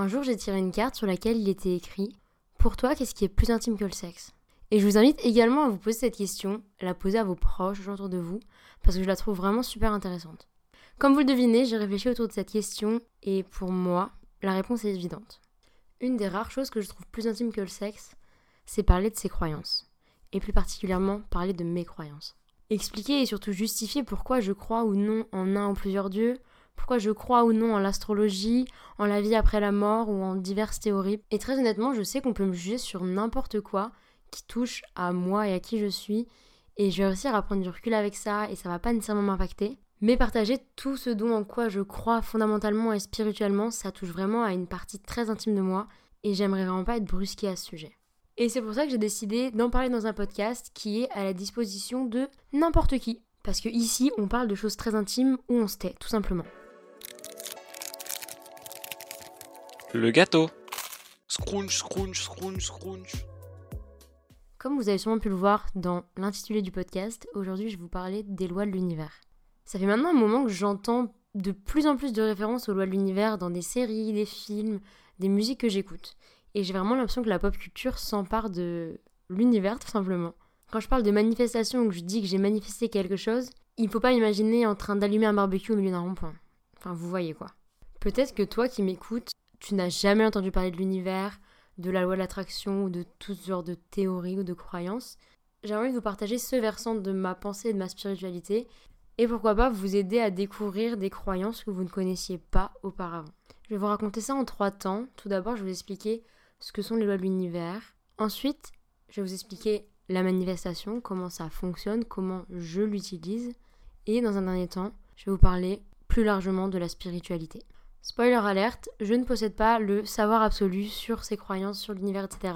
Un jour, j'ai tiré une carte sur laquelle il était écrit Pour toi, qu'est-ce qui est plus intime que le sexe? Et je vous invite également à vous poser cette question, la poser à vos proches autour de vous, parce que je la trouve vraiment super intéressante. Comme vous le devinez, j'ai réfléchi autour de cette question, et pour moi, la réponse est évidente. Une des rares choses que je trouve plus intime que le sexe, c'est parler de ses croyances, et plus particulièrement parler de mes croyances. Expliquer et surtout justifier pourquoi je crois ou non en un ou plusieurs dieux, pourquoi je crois ou non en l'astrologie, en la vie après la mort ou en diverses théories. Et très honnêtement, je sais qu'on peut me juger sur n'importe quoi qui touche à moi et à qui je suis, et je vais réussir à prendre du recul avec ça, et ça va pas nécessairement m'impacter. Mais partager tout ce dont en quoi je crois fondamentalement et spirituellement, ça touche vraiment à une partie très intime de moi, et j'aimerais vraiment pas être brusquée à ce sujet. Et c'est pour ça que j'ai décidé d'en parler dans un podcast qui est à la disposition de n'importe qui. Parce que ici, on parle de choses très intimes où on se tait, tout simplement. Le gâteau. Scrunch, scrunch, scrunch, scrunch. Comme vous avez sûrement pu le voir dans l'intitulé du podcast, aujourd'hui je vais vous parler des lois de l'univers. Ça fait maintenant un moment que j'entends de plus en plus de références aux lois de l'univers dans des séries, des films, des musiques que j'écoute. Et j'ai vraiment l'impression que la pop culture s'empare de l'univers tout simplement. Quand je parle de manifestation ou que je dis que j'ai manifesté quelque chose, il ne faut pas imaginer en train d'allumer un barbecue au milieu d'un rond-point. Enfin, vous voyez quoi. Peut-être que toi qui m'écoutes, tu n'as jamais entendu parler de l'univers, de la loi de l'attraction ou de tout ce genre de théories ou de croyances, j'ai envie de vous partager ce versant de ma pensée et de ma spiritualité et pourquoi pas vous aider à découvrir des croyances que vous ne connaissiez pas auparavant. Je vais vous raconter ça en trois temps. Tout d'abord, je vais vous expliquer ce que sont les lois de l'univers. Ensuite, je vais vous expliquer la manifestation, comment ça fonctionne, comment je l'utilise. Et dans un dernier temps, je vais vous parler plus largement de la spiritualité. Spoiler alerte, je ne possède pas le savoir absolu sur ces croyances, sur l'univers, etc.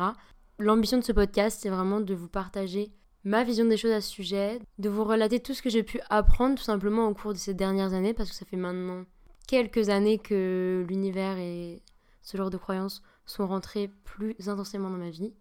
L'ambition de ce podcast, c'est vraiment de vous partager ma vision des choses à ce sujet, de vous relater tout ce que j'ai pu apprendre tout simplement au cours de ces dernières années, parce que ça fait maintenant quelques années que l'univers et ce genre de croyances sont rentrés plus intensément dans ma vie.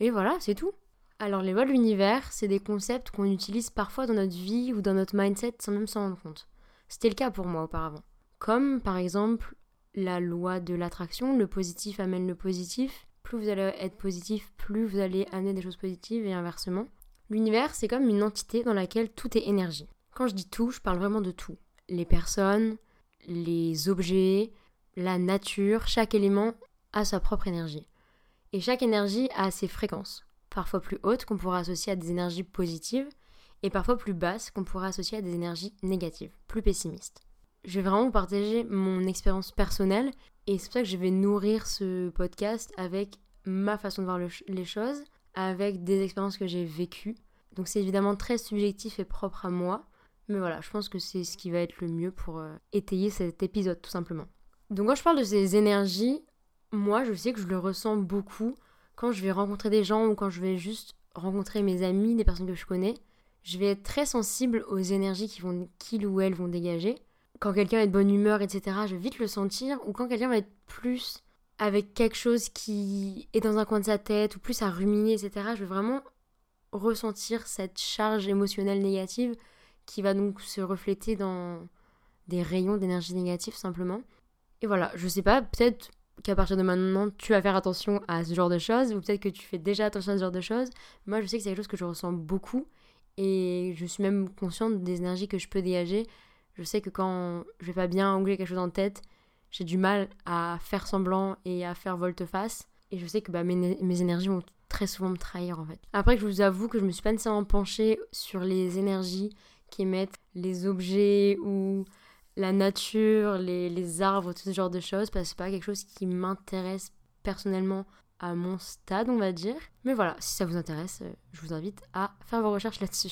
Et voilà, c'est tout. Alors les lois de l'univers, c'est des concepts qu'on utilise parfois dans notre vie ou dans notre mindset sans même s'en rendre compte. C'était le cas pour moi auparavant comme par exemple la loi de l'attraction, le positif amène le positif. Plus vous allez être positif, plus vous allez amener des choses positives et inversement. L'univers, c'est comme une entité dans laquelle tout est énergie. Quand je dis tout, je parle vraiment de tout. Les personnes, les objets, la nature, chaque élément a sa propre énergie. Et chaque énergie a ses fréquences, parfois plus hautes qu'on pourra associer à des énergies positives, et parfois plus basses qu'on pourra associer à des énergies négatives, plus pessimistes je vais vraiment vous partager mon expérience personnelle et c'est pour ça que je vais nourrir ce podcast avec ma façon de voir les choses, avec des expériences que j'ai vécues. Donc c'est évidemment très subjectif et propre à moi, mais voilà, je pense que c'est ce qui va être le mieux pour euh, étayer cet épisode tout simplement. Donc quand je parle de ces énergies, moi je sais que je le ressens beaucoup quand je vais rencontrer des gens ou quand je vais juste rencontrer mes amis, des personnes que je connais. Je vais être très sensible aux énergies qu'ils ou elles vont dégager quand quelqu'un est de bonne humeur, etc., je vais vite le sentir, ou quand quelqu'un va être plus avec quelque chose qui est dans un coin de sa tête, ou plus à ruminer, etc., je vais vraiment ressentir cette charge émotionnelle négative qui va donc se refléter dans des rayons d'énergie négative simplement. Et voilà, je sais pas, peut-être qu'à partir de maintenant, tu vas faire attention à ce genre de choses, ou peut-être que tu fais déjà attention à ce genre de choses. Moi, je sais que c'est quelque chose que je ressens beaucoup, et je suis même consciente des énergies que je peux dégager je sais que quand je vais pas bien anglais quelque chose en tête, j'ai du mal à faire semblant et à faire volte-face. Et je sais que bah, mes, énergies vont très souvent me trahir en fait. Après, je vous avoue que je me suis pas nécessairement penchée sur les énergies qu'émettent les objets ou la nature, les, les, arbres, tout ce genre de choses, parce que c'est pas quelque chose qui m'intéresse personnellement à mon stade, on va dire. Mais voilà, si ça vous intéresse, euh, je vous invite à faire vos recherches là-dessus.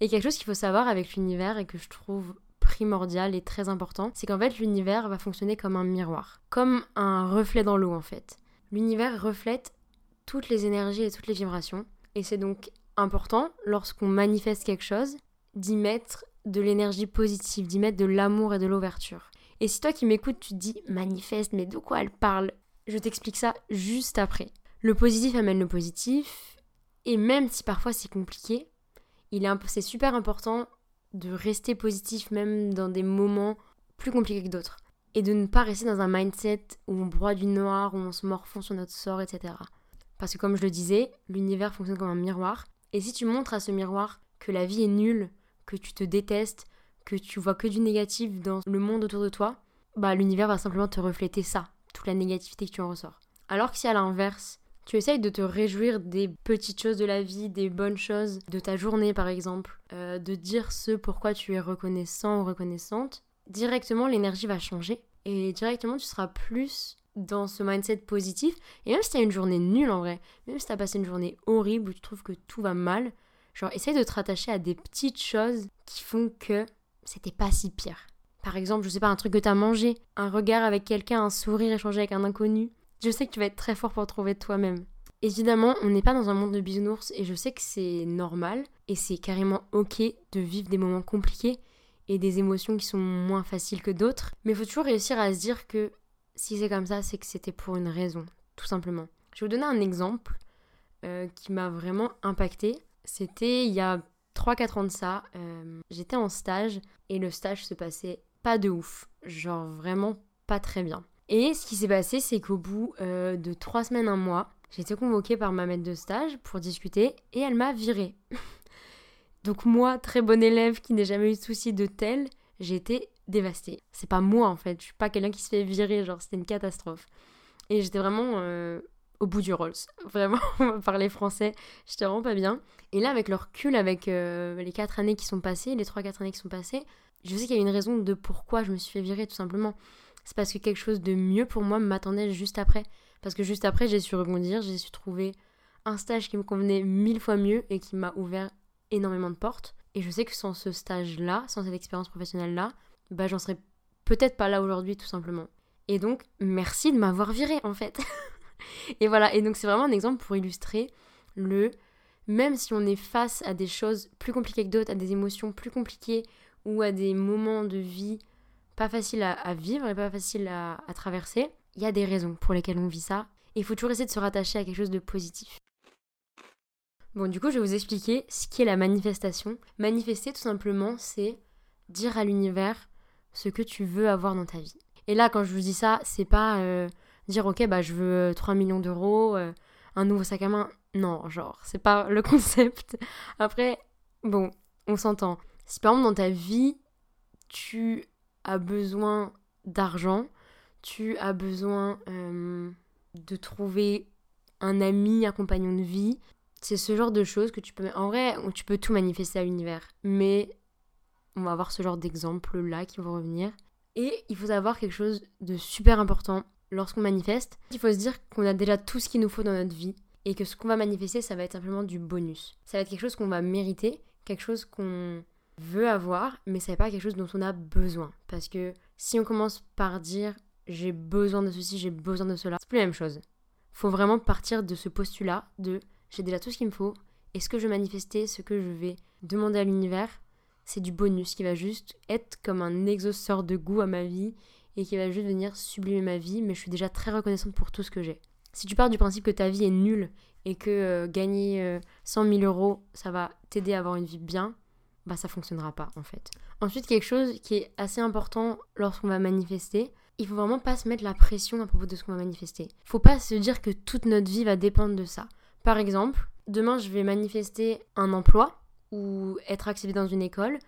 Et quelque chose qu'il faut savoir avec l'univers et que je trouve primordial et très important, c'est qu'en fait l'univers va fonctionner comme un miroir, comme un reflet dans l'eau en fait. L'univers reflète toutes les énergies et toutes les vibrations, et c'est donc important lorsqu'on manifeste quelque chose d'y mettre de l'énergie positive, d'y mettre de l'amour et de l'ouverture. Et si toi qui m'écoutes, tu te dis manifeste, mais de quoi elle parle? Je t'explique ça juste après. Le positif amène le positif, et même si parfois c'est compliqué, il est c'est super important de rester positif même dans des moments plus compliqués que d'autres. et de ne pas rester dans un mindset où on broie du noir, où on se morfond sur notre sort, etc. Parce que comme je le disais, l'univers fonctionne comme un miroir. Et si tu montres à ce miroir que la vie est nulle, que tu te détestes, que tu vois que du négatif dans le monde autour de toi, bah l'univers va simplement te refléter ça, toute la négativité que tu en ressors. Alors que si à l'inverse, tu essayes de te réjouir des petites choses de la vie, des bonnes choses de ta journée par exemple, euh, de dire ce pourquoi tu es reconnaissant ou reconnaissante, directement l'énergie va changer et directement tu seras plus dans ce mindset positif. Et même si t'as une journée nulle en vrai, même si t'as passé une journée horrible où tu trouves que tout va mal, genre essaye de te rattacher à des petites choses qui font que c'était pas si pire. Par exemple, je sais pas, un truc que t'as mangé, un regard avec quelqu'un, un sourire échangé avec un inconnu. Je sais que tu vas être très fort pour trouver toi-même. Évidemment, on n'est pas dans un monde de bisounours et je sais que c'est normal et c'est carrément ok de vivre des moments compliqués et des émotions qui sont moins faciles que d'autres. Mais il faut toujours réussir à se dire que si c'est comme ça, c'est que c'était pour une raison, tout simplement. Je vais vous donner un exemple euh, qui m'a vraiment impacté. C'était il y a 3-4 ans de ça. Euh, j'étais en stage et le stage se passait pas de ouf. Genre vraiment pas très bien. Et ce qui s'est passé, c'est qu'au bout euh, de 3 semaines, un mois, j'ai été convoquée par ma maître de stage pour discuter et elle m'a virée. Donc moi, très bon élève qui n'ai jamais eu de souci de tel, j'ai été dévastée. C'est pas moi en fait, je suis pas quelqu'un qui se fait virer, genre c'était une catastrophe. Et j'étais vraiment euh, au bout du Rolls. Vraiment, parler français, j'étais vraiment pas bien. Et là, avec le recul, avec euh, les 4 années qui sont passées, les 3-4 années qui sont passées, je sais qu'il y a une raison de pourquoi je me suis fait virer tout simplement. C'est parce que quelque chose de mieux pour moi m'attendait juste après. Parce que juste après, j'ai su rebondir, j'ai su trouver un stage qui me convenait mille fois mieux et qui m'a ouvert énormément de portes. Et je sais que sans ce stage-là, sans cette expérience professionnelle-là, bah j'en serais peut-être pas là aujourd'hui tout simplement. Et donc, merci de m'avoir viré en fait. et voilà, et donc c'est vraiment un exemple pour illustrer le même si on est face à des choses plus compliquées que d'autres, à des émotions plus compliquées ou à des moments de vie pas faciles à, vivre et pas faciles à, à traverser, il y a des raisons pour lesquelles on vit ça. Et il faut toujours essayer de se rattacher à quelque chose de positif. Bon, du coup, je vais vous expliquer ce qu'est la manifestation. Manifester, tout simplement, c'est dire à l'univers ce que tu veux avoir dans ta vie. Et là, quand je vous dis ça, c'est pas euh, dire, ok, bah je veux 3 millions d'euros, euh, un nouveau sac à main. Non, genre, c'est pas le concept. Après, bon, on s'entend. Si par exemple dans ta vie, tu as besoin d'argent, tu as besoin euh, de trouver un ami, un compagnon de vie, c'est ce genre de choses que tu peux... En vrai, tu peux tout manifester à l'univers. Mais on va avoir ce genre d'exemples-là qui vont revenir. Et il faut savoir quelque chose de super important lorsqu'on manifeste. Il faut se dire qu'on a déjà tout ce qu'il nous faut dans notre vie. Et que ce qu'on va manifester, ça va être simplement du bonus. Ça va être quelque chose qu'on va mériter, quelque chose qu'on veut avoir, mais ça n'est pas quelque chose dont on a besoin. Parce que si on commence par dire j'ai besoin de ceci, j'ai besoin de cela, c'est plus la même chose. Faut vraiment partir de ce postulat de j'ai déjà tout ce qu'il me faut. Et ce que je vais manifester, ce que je vais demander à l'univers, c'est du bonus qui va juste être comme un exhausteur de goût à ma vie et qui va juste venir sublimer ma vie, mais je suis déjà très reconnaissante pour tout ce que j'ai. Si tu pars du principe que ta vie est nulle et que euh, gagner 100 euh, 000 euros, ça va t'aider à avoir une vie bien, bah ça fonctionnera pas en fait. Ensuite, quelque chose qui est assez important lorsqu'on va manifester, il faut vraiment pas se mettre la pression à propos de ce qu'on va manifester. Faut pas se dire que toute notre vie va dépendre de ça. Par exemple, demain je vais manifester un emploi ou être accepté dans une école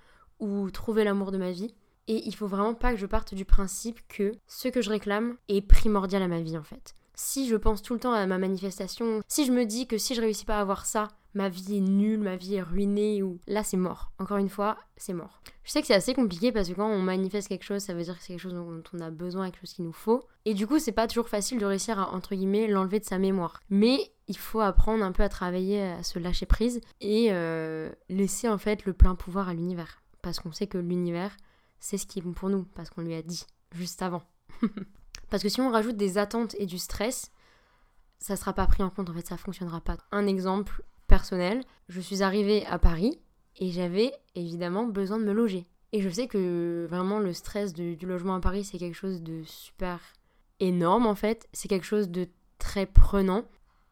ou trouver l'amour de ma vie. Et il faut vraiment pas que je parte du principe que ce que je réclame est primordial à ma vie en fait. Si je pense tout le temps à ma manifestation, si je me dis que si je réussis pas à avoir ça, ma vie est nulle, ma vie est ruinée, ou là c'est mort. Encore une fois, c'est mort. Je sais que c'est assez compliqué parce que quand on manifeste quelque chose, ça veut dire que c'est quelque chose dont on a besoin, quelque chose qu'il nous faut. Et du coup, c'est pas toujours facile de réussir à, entre guillemets, l'enlever de sa mémoire. Mais il faut apprendre un peu à travailler, à se lâcher prise et euh, laisser en fait le plein pouvoir à l'univers. Parce qu'on sait que l'univers, c'est ce qui est bon pour nous, parce qu'on lui a dit juste avant. parce que si on rajoute des attentes et du stress, ça sera pas pris en compte, en fait, ça fonctionnera pas. Un exemple, personnel, je suis arrivée à Paris et j'avais évidemment besoin de me loger. Et je sais que vraiment le stress du logement à Paris, c'est quelque chose de super énorme en fait. C'est quelque chose de très prenant.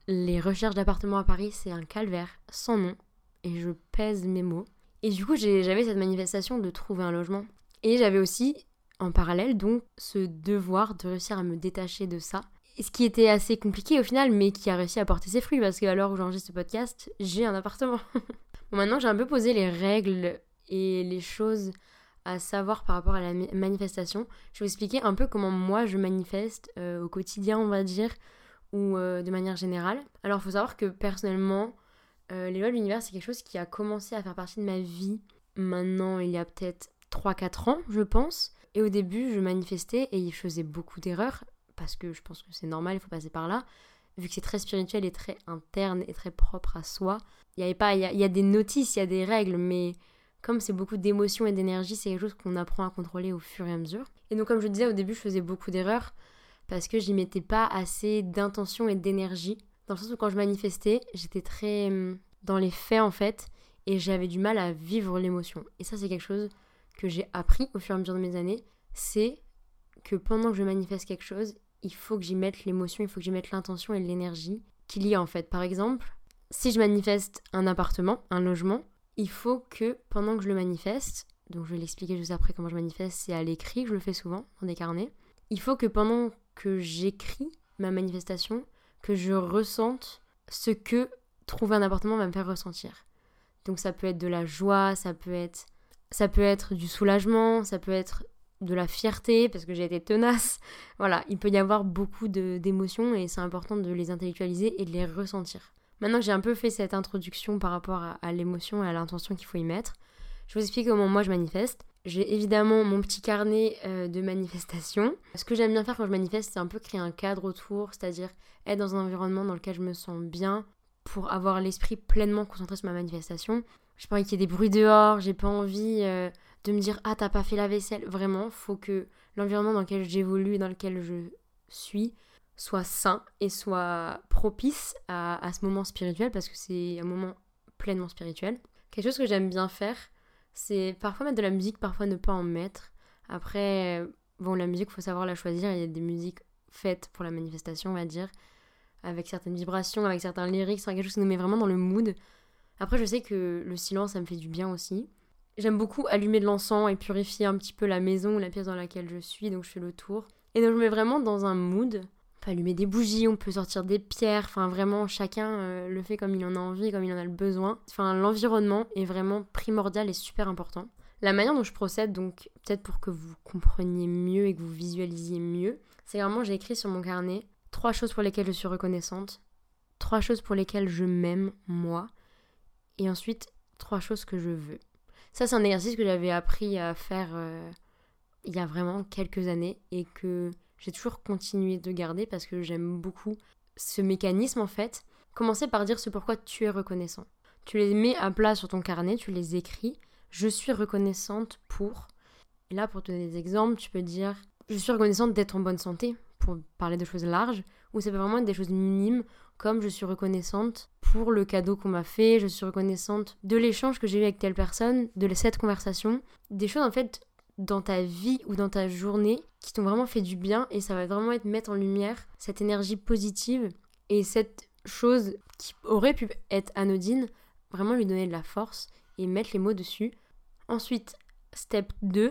Les recherches d'appartements à Paris, c'est un calvaire sans nom. Et je pèse mes mots. Et du coup, j'avais cette manifestation de trouver un logement. Et j'avais aussi en parallèle donc ce devoir de réussir à me détacher de ça. Ce qui était assez compliqué au final, mais qui a réussi à porter ses fruits parce qu'à l'heure où j'enregistre ce podcast, j'ai un appartement. bon, maintenant j'ai un peu posé les règles et les choses à savoir par rapport à la manifestation. Je vais vous expliquer un peu comment moi je manifeste euh, au quotidien, on va dire, ou euh, de manière générale. Alors il faut savoir que personnellement, euh, les lois de l'univers, c'est quelque chose qui a commencé à faire partie de ma vie maintenant il y a peut-être 3-4 ans, je pense. Et au début, je manifestais et je faisais beaucoup d'erreurs, parce que je pense que c'est normal, il faut passer par là. Vu que c'est très spirituel et très interne et très propre à soi, il y, avait pas, il y, a, des notices, il y a des règles, mais comme c'est beaucoup d'émotions et d'énergie, c'est quelque chose qu'on apprend à contrôler au fur et à mesure. Et donc, comme je disais au début, je faisais beaucoup d'erreurs parce que j'y mettais pas assez d'intention et d'énergie. Dans le sens où quand je manifestais, j'étais très hum, dans les faits en fait, et j'avais du mal à vivre l'émotion. Et ça, c'est quelque chose que j'ai appris au fur et à mesure de mes années, c'est que pendant que je manifeste quelque chose, il faut que j'y mette l'émotion, il faut que j'y mette l'intention et l'énergie qu'il y a en fait. Par exemple, si je manifeste un appartement, un logement, il faut que pendant que je le manifeste, donc je vais l'expliquer juste après comment je manifeste, c'est à l'écrit, je le fais souvent dans des carnets, il faut que pendant que j'écris ma manifestation, que je ressente ce que trouver un appartement va me faire ressentir. Donc ça peut être de la joie, ça peut être ça peut être du soulagement, ça peut être de la fierté parce que j'ai été tenace. Voilà, il peut y avoir beaucoup d'émotions et c'est important de les intellectualiser et de les ressentir. Maintenant que j'ai un peu fait cette introduction par rapport à, l'émotion et à l'intention qu'il faut y mettre, je vous explique comment moi je manifeste. J'ai évidemment mon petit carnet euh, de manifestation. Ce que j'aime bien faire quand je manifeste, c'est un peu créer un cadre autour, c'est-à-dire être dans un environnement dans lequel je me sens bien pour avoir l'esprit pleinement concentré sur ma manifestation. J'ai pas qu'il y ait des bruits dehors, j'ai pas envie euh, de me dire ah t'as pas fait la vaisselle. Vraiment, faut que l'environnement dans lequel j'évolue, dans lequel je suis, soit sain et soit propice à, ce moment spirituel parce que c'est un moment pleinement spirituel. Quelque chose que j'aime bien faire, c'est parfois mettre de la musique, parfois ne pas en mettre. Après, bon, la musique, faut savoir la choisir. Il y a des musiques faites pour la manifestation, on va dire, avec certaines vibrations, avec certains lyrics, quelque chose qui nous met vraiment dans le mood. Après, je sais que le silence, ça me fait du bien aussi. J'aime beaucoup allumer de l'encens et purifier un petit peu la maison ou la pièce dans laquelle je suis, donc je fais le tour. Et donc je me mets vraiment dans un mood. On peut allumer des bougies, on peut sortir des pierres, enfin vraiment chacun euh, le fait comme il en a envie, comme il en a le besoin. Enfin l'environnement est vraiment primordial et super important. La manière dont je procède, donc peut-être pour que vous compreniez mieux et que vous visualisiez mieux, c'est vraiment j'ai écrit sur mon carnet trois choses pour lesquelles je suis reconnaissante, trois choses pour lesquelles je m'aime moi, et ensuite trois choses que je veux. Ça, c'est un exercice que j'avais appris à faire euh, il y a vraiment quelques années et que j'ai toujours continué de garder parce que j'aime beaucoup ce mécanisme en fait. Commencer par dire ce pourquoi tu es reconnaissant. Tu les mets à plat sur ton carnet, tu les écris. Je suis reconnaissante pour. Et là, pour donner des exemples, tu peux dire je suis reconnaissante d'être en bonne santé, pour parler de choses larges, ou ça peut vraiment être des choses minimes comme je suis reconnaissante pour le cadeau qu'on m'a fait, je suis reconnaissante de l'échange que j'ai eu avec telle personne, de cette conversation, des choses en fait dans ta vie ou dans ta journée qui t'ont vraiment fait du bien et ça va vraiment être mettre en lumière cette énergie positive et cette chose qui aurait pu être anodine, vraiment lui donner de la force et mettre les mots dessus. Ensuite, step 2,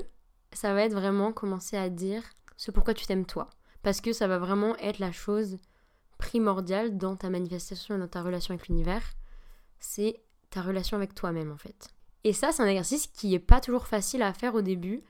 ça va être vraiment commencer à dire ce pourquoi tu t'aimes toi. Parce que ça va vraiment être la chose primordial dans ta manifestation et dans ta relation avec l'univers, c'est ta relation avec toi-même en fait. Et ça, c'est un exercice qui est pas toujours facile à faire au début,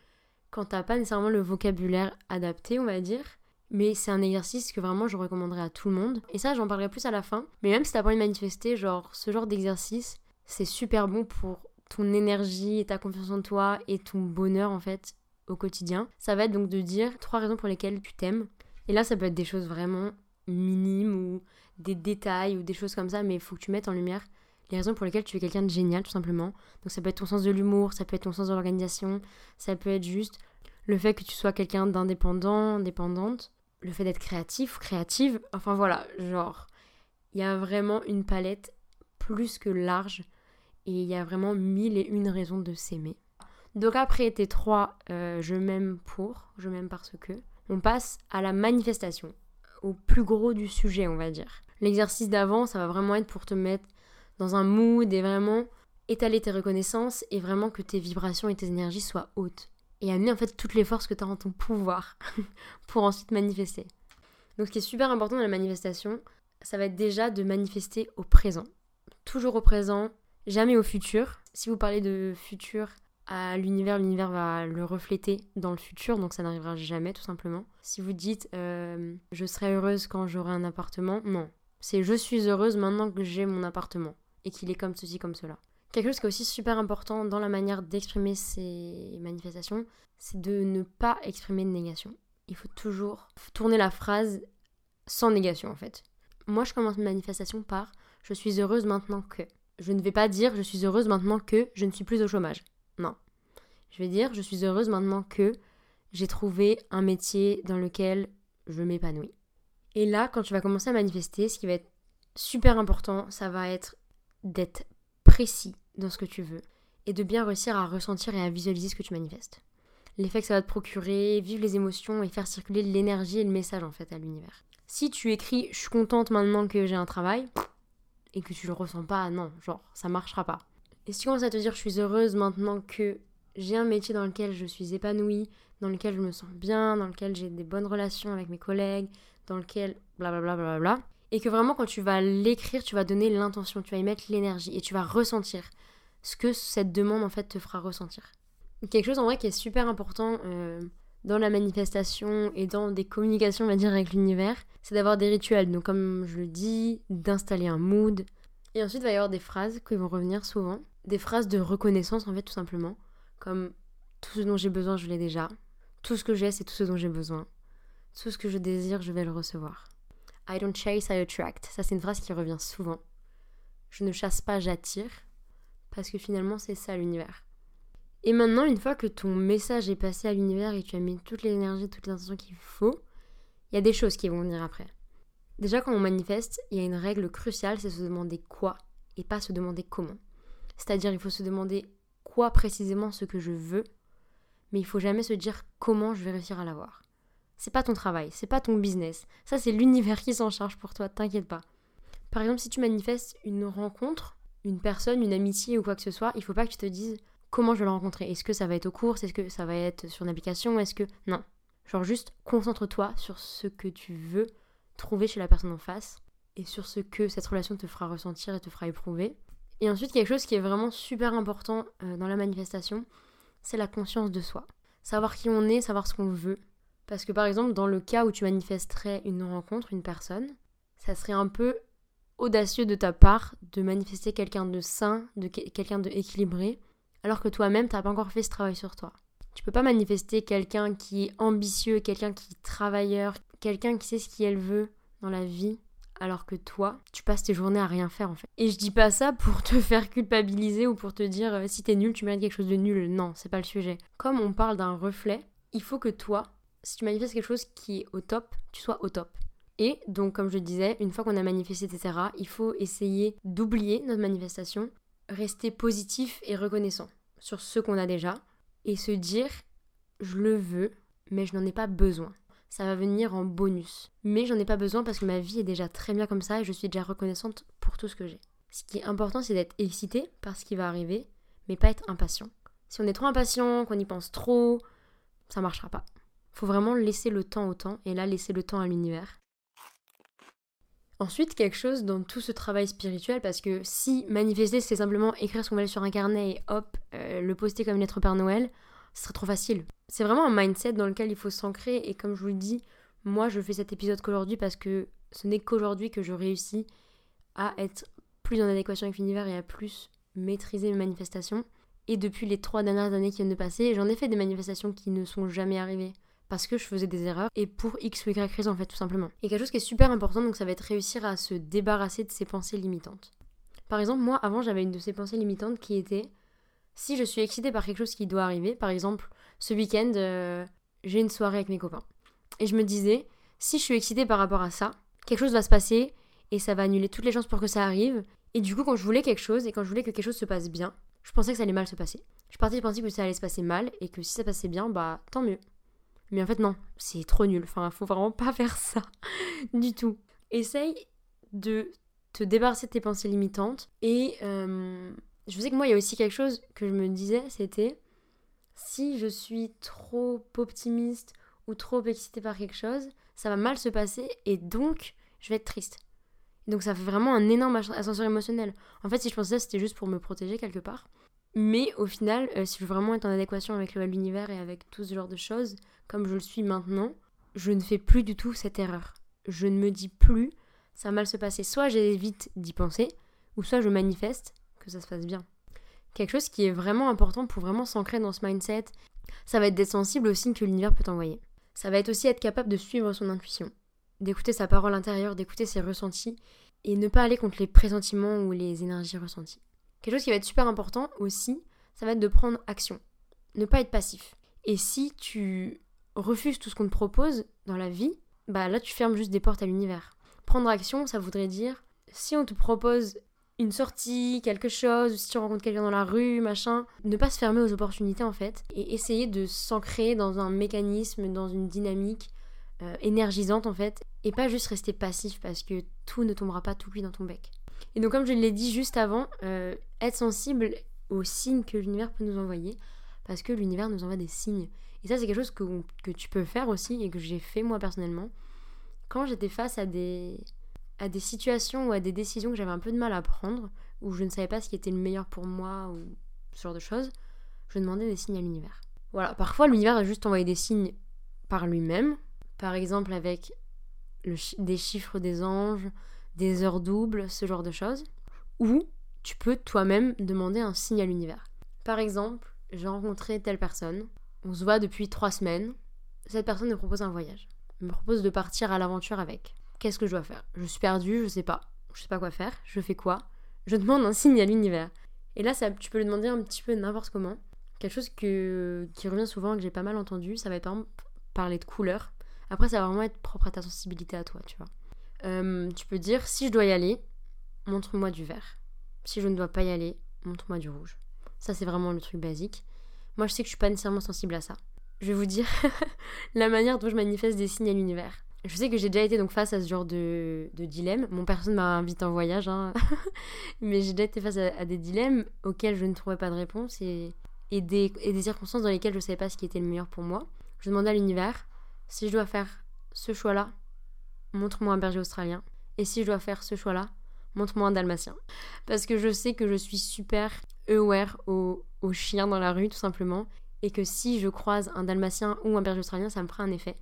quand t'as pas nécessairement le vocabulaire adapté, on va dire. Mais c'est un exercice que vraiment je recommanderais à tout le monde. Et ça, j'en parlerai plus à la fin. Mais même si t'as pas envie de manifester, genre, ce genre d'exercice, c'est super bon pour ton énergie et ta confiance en toi et ton bonheur en fait au quotidien. Ça va être donc de dire trois raisons pour lesquelles tu t'aimes. Et là, ça peut être des choses vraiment minimes ou des détails ou des choses comme ça, mais il faut que tu mettes en lumière les raisons pour lesquelles tu es quelqu'un de génial, tout simplement. Donc ça peut être ton sens de l'humour, ça peut être ton sens de l'organisation, ça peut être juste le fait que tu sois quelqu'un d'indépendant, indépendante, le fait d'être créatif ou créative. Enfin voilà, genre, il y a vraiment une palette plus que large et il y a vraiment mille et une raisons de s'aimer. Donc après tes trois euh, je m'aime pour, je m'aime parce que, on passe à la manifestation au plus gros du sujet, on va dire. L'exercice d'avant, ça va vraiment être pour te mettre dans un mood et vraiment étaler tes reconnaissances et vraiment que tes vibrations et tes énergies soient hautes. et amener en fait toutes les forces que tu as en ton pouvoir pour ensuite manifester. Donc ce qui est super important dans la manifestation, ça va être déjà de manifester au présent. Toujours au présent, jamais au futur. Si vous parlez de futur l'univers, l'univers va le refléter dans le futur, donc ça n'arrivera jamais tout simplement. Si vous dites euh, je serai heureuse quand j'aurai un appartement, non. C'est je suis heureuse maintenant que j'ai mon appartement et qu'il est comme ceci, comme cela. Quelque chose qui est aussi super important dans la manière d'exprimer ces manifestations, c'est de ne pas exprimer de négation. Il faut toujours tourner la phrase sans négation en fait. Moi je commence une manifestation par je suis heureuse maintenant que. Je ne vais pas dire je suis heureuse maintenant que je ne suis plus au chômage. Non. Je vais dire je suis heureuse maintenant que j'ai trouvé un métier dans lequel je m'épanouis. Et là, quand tu vas commencer à manifester, ce qui va être super important, ça va être d'être précis dans ce que tu veux et de bien réussir à ressentir et à visualiser ce que tu manifestes. L'effet que ça va te procurer, vivre les émotions et faire circuler l'énergie et le message en fait à l'univers. Si tu écris je suis contente maintenant que j'ai un travail et que tu le ressens pas, non, genre ça marchera pas. Et si tu commences à te dire je suis heureuse maintenant que j'ai un métier dans lequel je suis épanouie, dans lequel je me sens bien, dans lequel j'ai des bonnes relations avec mes collègues, dans lequel blablabla, bla et que vraiment quand tu vas l'écrire, tu vas donner l'intention, tu vas y mettre l'énergie et tu vas ressentir ce que cette demande en fait te fera ressentir. Quelque chose en vrai qui est super important euh, dans la manifestation et dans des communications, on va dire, avec l'univers, c'est d'avoir des rituels. Donc comme je le dis, d'installer un mood. Et ensuite, il va y avoir des phrases qui vont revenir souvent. Des phrases de reconnaissance en fait, tout simplement. Comme tout ce dont j'ai besoin, je l'ai déjà. Tout ce que j'ai, c'est tout ce dont j'ai besoin. Tout ce que je désire, je vais le recevoir. I don't chase, I attract. Ça, c'est une phrase qui revient souvent. Je ne chasse pas, j'attire. Parce que finalement, c'est ça l'univers. Et maintenant, une fois que ton message est passé à l'univers et tu as mis toute l'énergie, toute l'intention qu'il faut, il y a des choses qui vont venir après. Déjà, quand on manifeste, il y a une règle cruciale, c'est se demander quoi et pas se demander comment. C'est-à-dire, il faut se demander quoi précisément ce que je veux, mais il faut jamais se dire comment je vais réussir à l'avoir. C'est pas ton travail, c'est pas ton business. Ça, c'est l'univers qui s'en charge pour toi, t'inquiète pas. Par exemple, si tu manifestes une rencontre, une personne, une amitié ou quoi que ce soit, il faut pas que tu te dises comment je vais le rencontrer. Est-ce que ça va être au cours? Est-ce que ça va être sur une application? Est-ce que. Non. Genre, juste concentre-toi sur ce que tu veux trouver chez la personne en face et sur ce que cette relation te fera ressentir et te fera éprouver. Et ensuite, quelque chose qui est vraiment super important euh, dans la manifestation, c'est la conscience de soi. Savoir qui on est, savoir ce qu'on veut, parce que par exemple, dans le cas où tu manifesterais une rencontre, une personne, ça serait un peu audacieux de ta part de manifester quelqu'un de sain, de quelqu'un de équilibré, alors que toi-même, tu n'as pas encore fait ce travail sur toi. Tu peux pas manifester quelqu'un qui est ambitieux, quelqu'un qui est travailleur, quelqu'un qui sait ce qu'elle veut dans la vie, alors que toi, tu passes tes journées à rien faire en fait. Et je dis pas ça pour te faire culpabiliser ou pour te dire euh, si t'es nul, tu mérites quelque chose de nul. Non, c'est pas le sujet. Comme on parle d'un reflet, il faut que toi, si tu manifestes quelque chose qui est au top, tu sois au top. Et donc, comme je disais, une fois qu'on a manifesté, etc., il faut essayer d'oublier notre manifestation, rester positif et reconnaissant sur ce qu'on a déjà, et se dire, je le veux, mais je n'en ai pas besoin. Ça va venir en bonus. Mais j'en ai pas besoin parce que ma vie est déjà très bien comme ça et je suis déjà reconnaissante pour tout ce que j'ai. Ce qui est important, c'est d'être excité par ce qui va arriver, mais pas être impatient. Si on est trop impatient, qu'on y pense trop, ça marchera pas. Faut vraiment laisser le temps au temps et là laisser le temps à l'univers. Ensuite, quelque chose dans tout ce travail spirituel, parce que si manifester c'est simplement écrire son mail sur un carnet et hop, euh, le poster comme une lettre Père Noël, ce serait trop facile. C'est vraiment un mindset dans lequel il faut s'ancrer et comme je vous le dis, moi je fais cet épisode qu'aujourd'hui parce que ce n'est qu'aujourd'hui que je réussis à être plus en adéquation avec l'univers et à plus maîtriser mes manifestations. Et depuis les trois dernières années qui viennent de passer, j'en ai fait des manifestations qui ne sont jamais arrivées parce que je faisais des erreurs et pour X ou Y raison en fait tout simplement. Et quelque chose qui est super important donc ça va être réussir à se débarrasser de ces pensées limitantes. Par exemple moi avant j'avais une de ces pensées limitantes qui était si je suis excitée par quelque chose qui doit arriver, par exemple ce week-end euh, j'ai une soirée avec mes copains et je me disais si je suis excitée par rapport à ça, quelque chose va se passer et ça va annuler toutes les chances pour que ça arrive et du coup quand je voulais quelque chose et quand je voulais que quelque chose se passe bien, je pensais que ça allait mal se passer. Je partais du principe que ça allait se passer mal et que si ça passait bien, bah tant mieux. Mais en fait, non, c'est trop nul. Enfin, faut vraiment pas faire ça du tout. Essaye de te débarrasser de tes pensées limitantes. Et euh, je sais que moi, il y a aussi quelque chose que je me disais, c'était Si je suis trop optimiste ou trop excitée par quelque chose, ça va mal se passer et donc je vais être triste. Donc ça fait vraiment un énorme ascenseur émotionnel. En fait, si je pensais ça, c'était juste pour me protéger quelque part. Mais au final, euh, si je veux vraiment être en adéquation avec l'univers et avec tout ce genre de choses, comme je le suis maintenant, je ne fais plus du tout cette erreur. Je ne me dis plus, ça va mal se passer. Soit j'évite d'y penser, ou soit je manifeste que ça se passe bien. Quelque chose qui est vraiment important pour vraiment s'ancrer dans ce mindset, ça va être d'être sensible aux signes que l'univers peut envoyer. Ça va être aussi être capable de suivre son intuition, d'écouter sa parole intérieure, d'écouter ses ressentis, et ne pas aller contre les pressentiments ou les énergies ressenties. Quelque chose qui va être super important aussi, ça va être de prendre action. Ne pas être passif. Et si tu refuses tout ce qu'on te propose dans la vie, bah là tu fermes juste des portes à l'univers. Prendre action, ça voudrait dire si on te propose une sortie, quelque chose, si tu rencontres quelqu'un dans la rue, machin, ne pas se fermer aux opportunités en fait, et essayer de s'ancrer dans un mécanisme, dans une dynamique euh, énergisante en fait, et pas juste rester passif parce que tout ne tombera pas tout cuit dans ton bec. Et donc comme je l'ai dit juste avant, euh, être sensible aux signes que l'univers peut nous envoyer, parce que l'univers nous envoie des signes. Et ça c'est quelque chose que, que tu peux faire aussi et que j'ai fait moi personnellement. Quand j'étais face à des, à des situations ou à des décisions que j'avais un peu de mal à prendre, où je ne savais pas ce qui était le meilleur pour moi ou ce genre de choses, je demandais des signes à l'univers. Voilà, parfois l'univers a juste envoyé des signes par lui-même, par exemple avec des chiffres des anges, des heures doubles, ce genre de choses. Ou tu peux toi-même demander un signe à l'univers. Par exemple, j'ai rencontré telle personne, on se voit depuis trois semaines, cette personne me propose un voyage, me propose de partir à l'aventure avec. Qu'est-ce que je dois faire? Je suis perdue, je sais pas. Je sais pas quoi faire, je fais quoi? Je demande un signe à l'univers. Et là, ça, tu peux le demander un petit peu n'importe comment. Quelque chose que, qui revient souvent, que j'ai pas mal entendu, ça va être par exemple parler de couleurs. Après, ça va vraiment être propre à ta sensibilité à toi, tu vois. Euh, tu peux dire si je dois y aller, montre-moi du vert. Si je ne dois pas y aller, montre-moi du rouge. Ça, c'est vraiment le truc basique. Moi, je sais que je suis pas nécessairement sensible à ça. Je vais vous dire la manière dont je manifeste des signes à l'univers. Je sais que j'ai déjà été donc face à ce genre de, dilemme. Mon personne m'a invité en voyage, hein. mais j'ai déjà été face à, des dilemmes auxquels je ne trouvais pas de réponse et, et, des, et des circonstances dans lesquelles je ne savais pas ce qui était le meilleur pour moi. Je demandais à l'univers si je dois faire ce choix-là, montre-moi un berger australien. Et si je dois faire ce choix-là, montre-moi un dalmatien. Parce que je sais que je suis super aware aux, aux chiens dans la rue, tout simplement. Et que si je croise un dalmatien ou un berger australien, ça me fera un effet.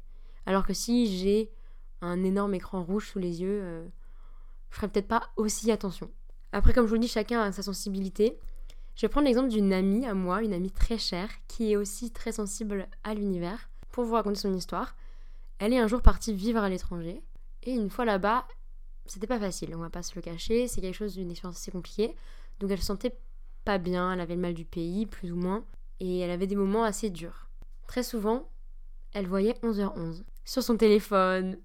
Alors que si j'ai un énorme écran rouge sous les yeux, euh, je ferai peut-être pas aussi attention. Après, comme je vous le dis, chacun a sa sensibilité. Je vais prendre l'exemple d'une amie à moi, une amie très chère, qui est aussi très sensible à l'univers pour vous raconter son histoire. Elle est un jour partie vivre à l'étranger et une fois là-bas, c'était pas facile, on va pas se le cacher, c'est quelque chose d'une expérience assez compliquée. Donc elle se sentait pas bien, elle avait le mal du pays, plus ou moins, et elle avait des moments assez durs. Très souvent, elle voyait 11h11 sur son téléphone,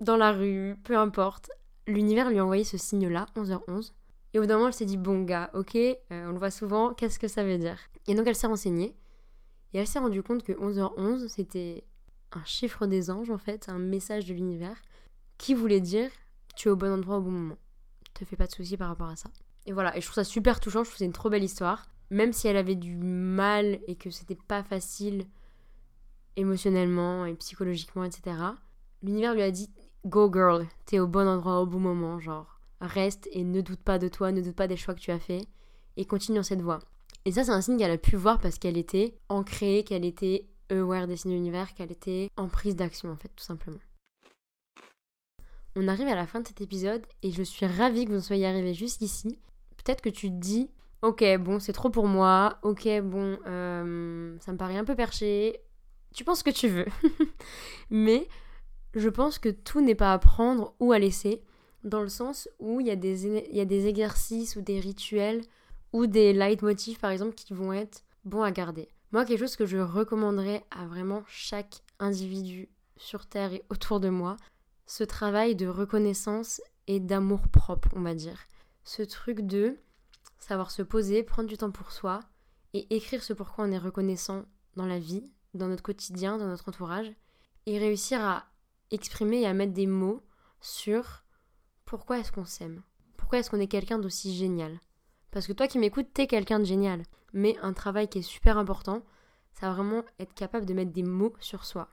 dans la rue, peu importe. L'univers lui envoyait ce signe-là, 11h11. Et au bout d'un moment, elle s'est dit, bon gars, ok, euh, on le voit souvent, qu'est-ce que ça veut dire? Et donc elle s'est renseignée. Et elle s'est rendue compte que 11h11, c'était un chiffre des anges, en fait, un message de l'univers, qui voulait dire tu es au bon endroit au bon moment. Te fais pas de soucis par rapport à ça. Et voilà, et je trouve ça super touchant, je trouve c'est une trop belle histoire. Même si elle avait du mal et que c'était pas facile émotionnellement et psychologiquement, etc., l'univers lui a dit Go girl, t'es au bon endroit au bon moment, genre reste et ne doute pas de toi, ne doute pas des choix que tu as faits et continue dans cette voie. Et ça, c'est un signe qu'elle a pu voir parce qu'elle était ancrée, qu'elle était aware des signes de l'univers, qu'elle était en prise d'action, en fait, tout simplement. On arrive à la fin de cet épisode et je suis ravie que vous soyez arrivé jusqu'ici. Peut-être que tu te dis, ok, bon, c'est trop pour moi, ok, bon, euh, ça me paraît un peu perché. Tu penses que tu veux. Mais je pense que tout n'est pas à prendre ou à laisser, dans le sens où il y, a des, exercices ou des rituels ou des leitmotifs par exemple qui vont être bons à garder. Moi, quelque chose que je recommanderais à vraiment chaque individu sur Terre et autour de moi, ce travail de reconnaissance et d'amour propre, on va dire. Ce truc de savoir se poser, prendre du temps pour soi et écrire ce pourquoi on est reconnaissant dans la vie, dans notre quotidien, dans notre entourage, et réussir à exprimer et à mettre des mots sur pourquoi est-ce qu'on s'aime, pourquoi est-ce qu'on est quelqu'un d'aussi génial, parce que toi qui m'écoutes, t'es quelqu'un de génial. Mais un travail qui est super important, ça va vraiment être capable de mettre des mots sur soi.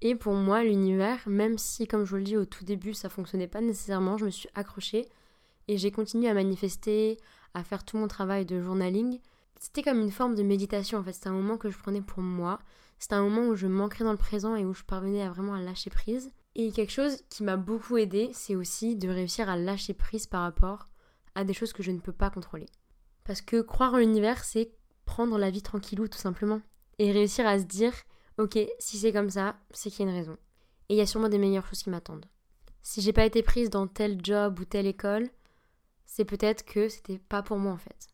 Et pour moi, l'univers, même si, comme je vous le dis au tout début, ça fonctionnait pas nécessairement, je me suis accrochée et j'ai continué à manifester, à faire tout mon travail de journaling. C'était comme une forme de méditation en fait, c'était un moment que je prenais pour moi, c'était un moment où je m'ancrais dans le présent et où je parvenais à vraiment lâcher prise. Et quelque chose qui m'a beaucoup aidé, c'est aussi de réussir à lâcher prise par rapport à des choses que je ne peux pas contrôler. Parce que croire en l'univers, c'est prendre la vie tranquillou tout simplement. Et réussir à se dire, ok, si c'est comme ça, c'est qu'il y a une raison. Et il y a sûrement des meilleures choses qui m'attendent. Si j'ai pas été prise dans tel job ou telle école, c'est peut-être que c'était pas pour moi en fait.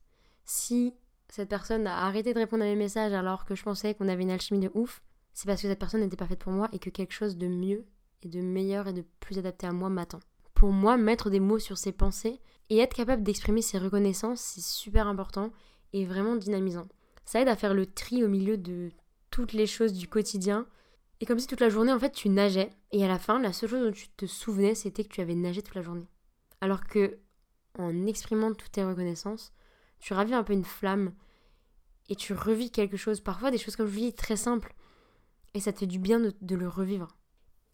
Si cette personne a arrêté de répondre à mes messages alors que je pensais qu'on avait une alchimie de ouf, c'est parce que cette personne n'était pas faite pour moi et que quelque chose de mieux et de meilleur et de plus adapté à moi m'attend. Pour moi, mettre des mots sur ses pensées et être capable d'exprimer ses reconnaissances, c'est super important et vraiment dynamisant. Ça aide à faire le tri au milieu de toutes les choses du quotidien. Et comme si toute la journée, en fait, tu nageais. Et à la fin, la seule chose dont tu te souvenais, c'était que tu avais nagé toute la journée. Alors que, en exprimant toutes tes reconnaissances, tu ravis un peu une flamme et tu revis quelque chose. Parfois, des choses comme je vis très simples. Et ça te fait du bien de, de le revivre.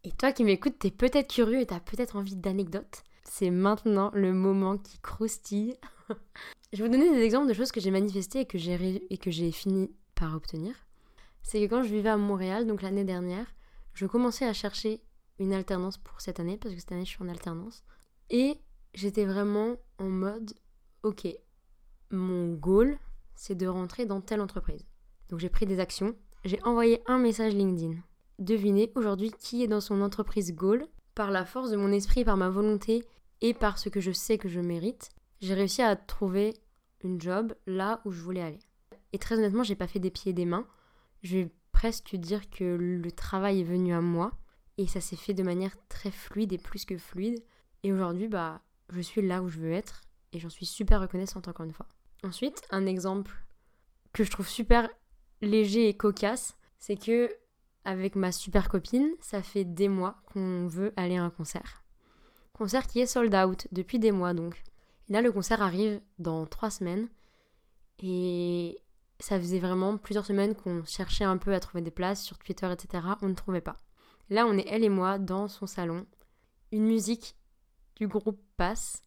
Et toi qui m'écoutes, t'es peut-être curieux et t'as peut-être envie d'anecdotes. C'est maintenant le moment qui croustille. je vais vous donner des exemples de choses que j'ai manifestées et que j'ai, et que j'ai fini par obtenir. C'est que quand je vivais à Montréal, donc l'année dernière, je commençais à chercher une alternance pour cette année, parce que cette année je suis en alternance. Et j'étais vraiment en mode, ok, mon goal, c'est de rentrer dans telle entreprise. Donc j'ai pris des actions, j'ai envoyé un message LinkedIn. Devinez aujourd'hui qui est dans son entreprise goal. Par la force de mon esprit, par ma volonté et par ce que je sais que je mérite, j'ai réussi à trouver une job là où je voulais aller. Et très honnêtement, j'ai pas fait des pieds et des mains. Je vais presque dire que le travail est venu à moi et ça s'est fait de manière très fluide et plus que fluide. Et aujourd'hui, bah, je suis là où je veux être et j'en suis super reconnaissante encore une fois. Ensuite, un exemple que je trouve super léger et cocasse, c'est que avec ma super copine, ça fait des mois qu'on veut aller à un concert. Concert qui est sold out depuis des mois donc. Là, le concert arrive dans trois semaines. Et ça faisait vraiment plusieurs semaines qu'on cherchait un peu à trouver des places sur Twitter, etc. On ne trouvait pas. Là, on est elle et moi dans son salon. Une musique du groupe passe.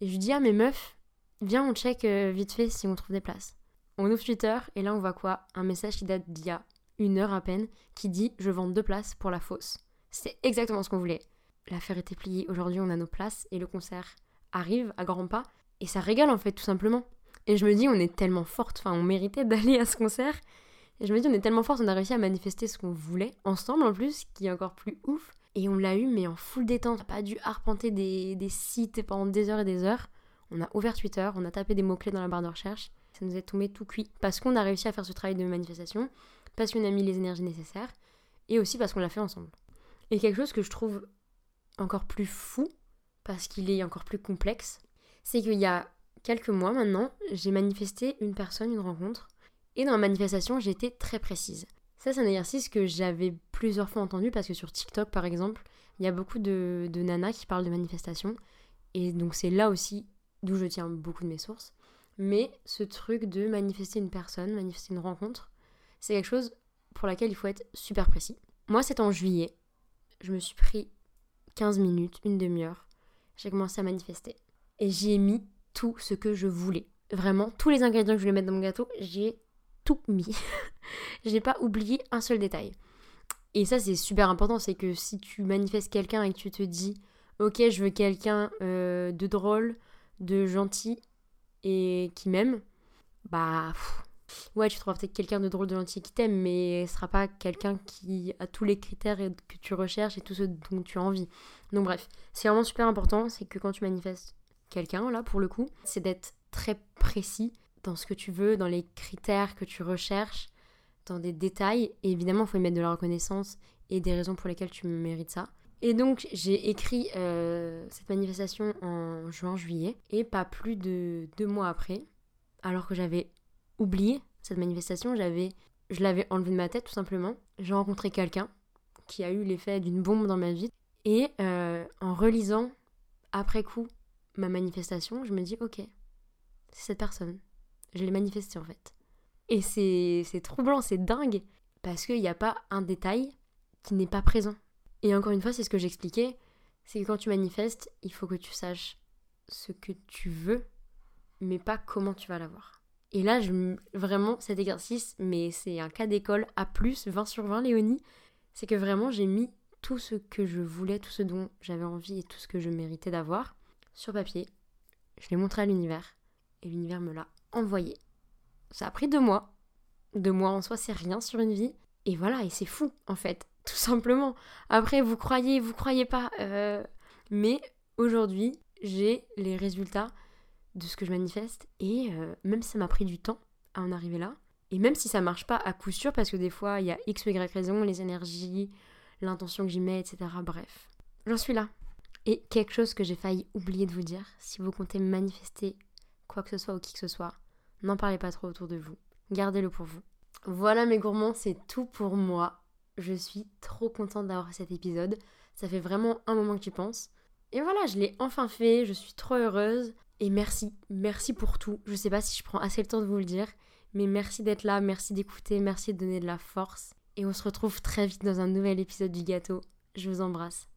Et je lui dis, ah mais meuf, viens, on check euh, vite fait si on trouve des places. On ouvre Twitter et là, on voit quoi? Un message qui date d'il y a une heure à peine qui dit, je vends deux places pour la fosse. C'est exactement ce qu'on voulait. L'affaire était pliée. Aujourd'hui, on a nos places et le concert arrive à grands pas. Et ça régale en fait, tout simplement. Et je me dis, on est tellement forte, enfin, on méritait d'aller à ce concert. Et je me dis, on est tellement forte, on a réussi à manifester ce qu'on voulait, ensemble en plus, qui est encore plus ouf. Et on l'a eu, mais en full détente. On n'a pas dû arpenter des, des sites pendant des heures et des heures. On a ouvert Twitter, on a tapé des mots-clés dans la barre de recherche. Ça nous est tombé tout cuit. Parce qu'on a réussi à faire ce travail de manifestation, parce qu'on a mis les énergies nécessaires, et aussi parce qu'on l'a fait ensemble. Et quelque chose que je trouve encore plus fou, parce qu'il est encore plus complexe, c'est qu'il y a quelques mois maintenant, j'ai manifesté une personne, une rencontre, et dans la manifestation, j'ai été très précise. Ça, c'est un exercice que j'avais plusieurs fois entendu parce que sur TikTok, par exemple, il y a beaucoup de, de nanas qui parlent de manifestation, et donc c'est là aussi d'où je tiens beaucoup de mes sources. Mais ce truc de manifester une personne, manifester une rencontre, c'est quelque chose pour laquelle il faut être super précis. Moi, c'est en juillet. Je me suis pris 15 minutes, une demi-heure. J'ai commencé à manifester. Et j'y ai mis tout ce que je voulais. Vraiment, tous les ingrédients que je voulais mettre dans mon gâteau, j'ai tout mis. j'ai pas oublié un seul détail. Et ça, c'est super important. C'est que si tu manifestes quelqu'un et que tu te dis, ok, je veux quelqu'un euh, de drôle, de gentil et qui m'aime, bah. ouais, tu trouveras peut-être quelqu'un de drôle, de gentil qui t'aime, mais ce sera pas quelqu'un qui a tous les critères que tu recherches et tout ce dont tu as envie. Donc, bref, c'est vraiment super important, c'est que quand tu manifestes quelqu'un, là, pour le coup, c'est d'être très précis dans ce que tu veux, dans les critères que tu recherches, dans des détails. Et évidemment, il faut y mettre de la reconnaissance et des raisons pour lesquelles tu mérites ça. Et donc j'ai écrit euh, cette manifestation en juin-juillet et pas plus de deux mois après, alors que j'avais oublié cette manifestation, j'avais, je l'avais enlevée de ma tête tout simplement. J'ai rencontré quelqu'un qui a eu l'effet d'une bombe dans ma vie et euh, en relisant après coup ma manifestation, je me dis ok, c'est cette personne. Je l'ai manifestée en fait. Et c'est troublant, c'est dingue. Parce qu'il n'y a pas un détail qui n'est pas présent. Et encore une fois, c'est ce que j'expliquais. C'est que quand tu manifestes, il faut que tu saches ce que tu veux, mais pas comment tu vas l'avoir. Et là, vraiment, cet exercice, mais c'est un cas d'école à plus, 20 sur 20, Léonie, c'est que vraiment, j'ai mis tout ce que je voulais, tout ce dont j'avais envie et tout ce que je méritais d'avoir sur papier. Je l'ai montré à l'univers et l'univers me l'a envoyé. Ça a pris deux mois. Deux mois en soi, c'est rien sur une vie. Et voilà, et c'est fou, en fait, tout simplement. Après, vous croyez, vous croyez pas. Euh, mais aujourd'hui, j'ai les résultats de ce que je manifeste. Et euh, même si ça m'a pris du temps à en arriver là, et même si ça marche pas à coup sûr, parce que des fois, il y a X ou Y raison, les énergies, l'intention que j'y mets, etc. Bref, j'en suis là. Et quelque chose que j'ai failli oublier de vous dire, si vous comptez manifester quoi que ce soit ou qui que ce soit, n'en parlez pas trop autour de vous. Gardez-le pour vous. Voilà mes gourmands, c'est tout pour moi. Je suis trop contente d'avoir cet épisode. Ça fait vraiment un moment que tu penses. Et voilà, je l'ai enfin fait, je suis trop heureuse. Et merci, merci pour tout. Je sais pas si je prends assez le temps de vous le dire, mais merci d'être là, merci d'écouter, merci de donner de la force. Et on se retrouve très vite dans un nouvel épisode du gâteau. Je vous embrasse.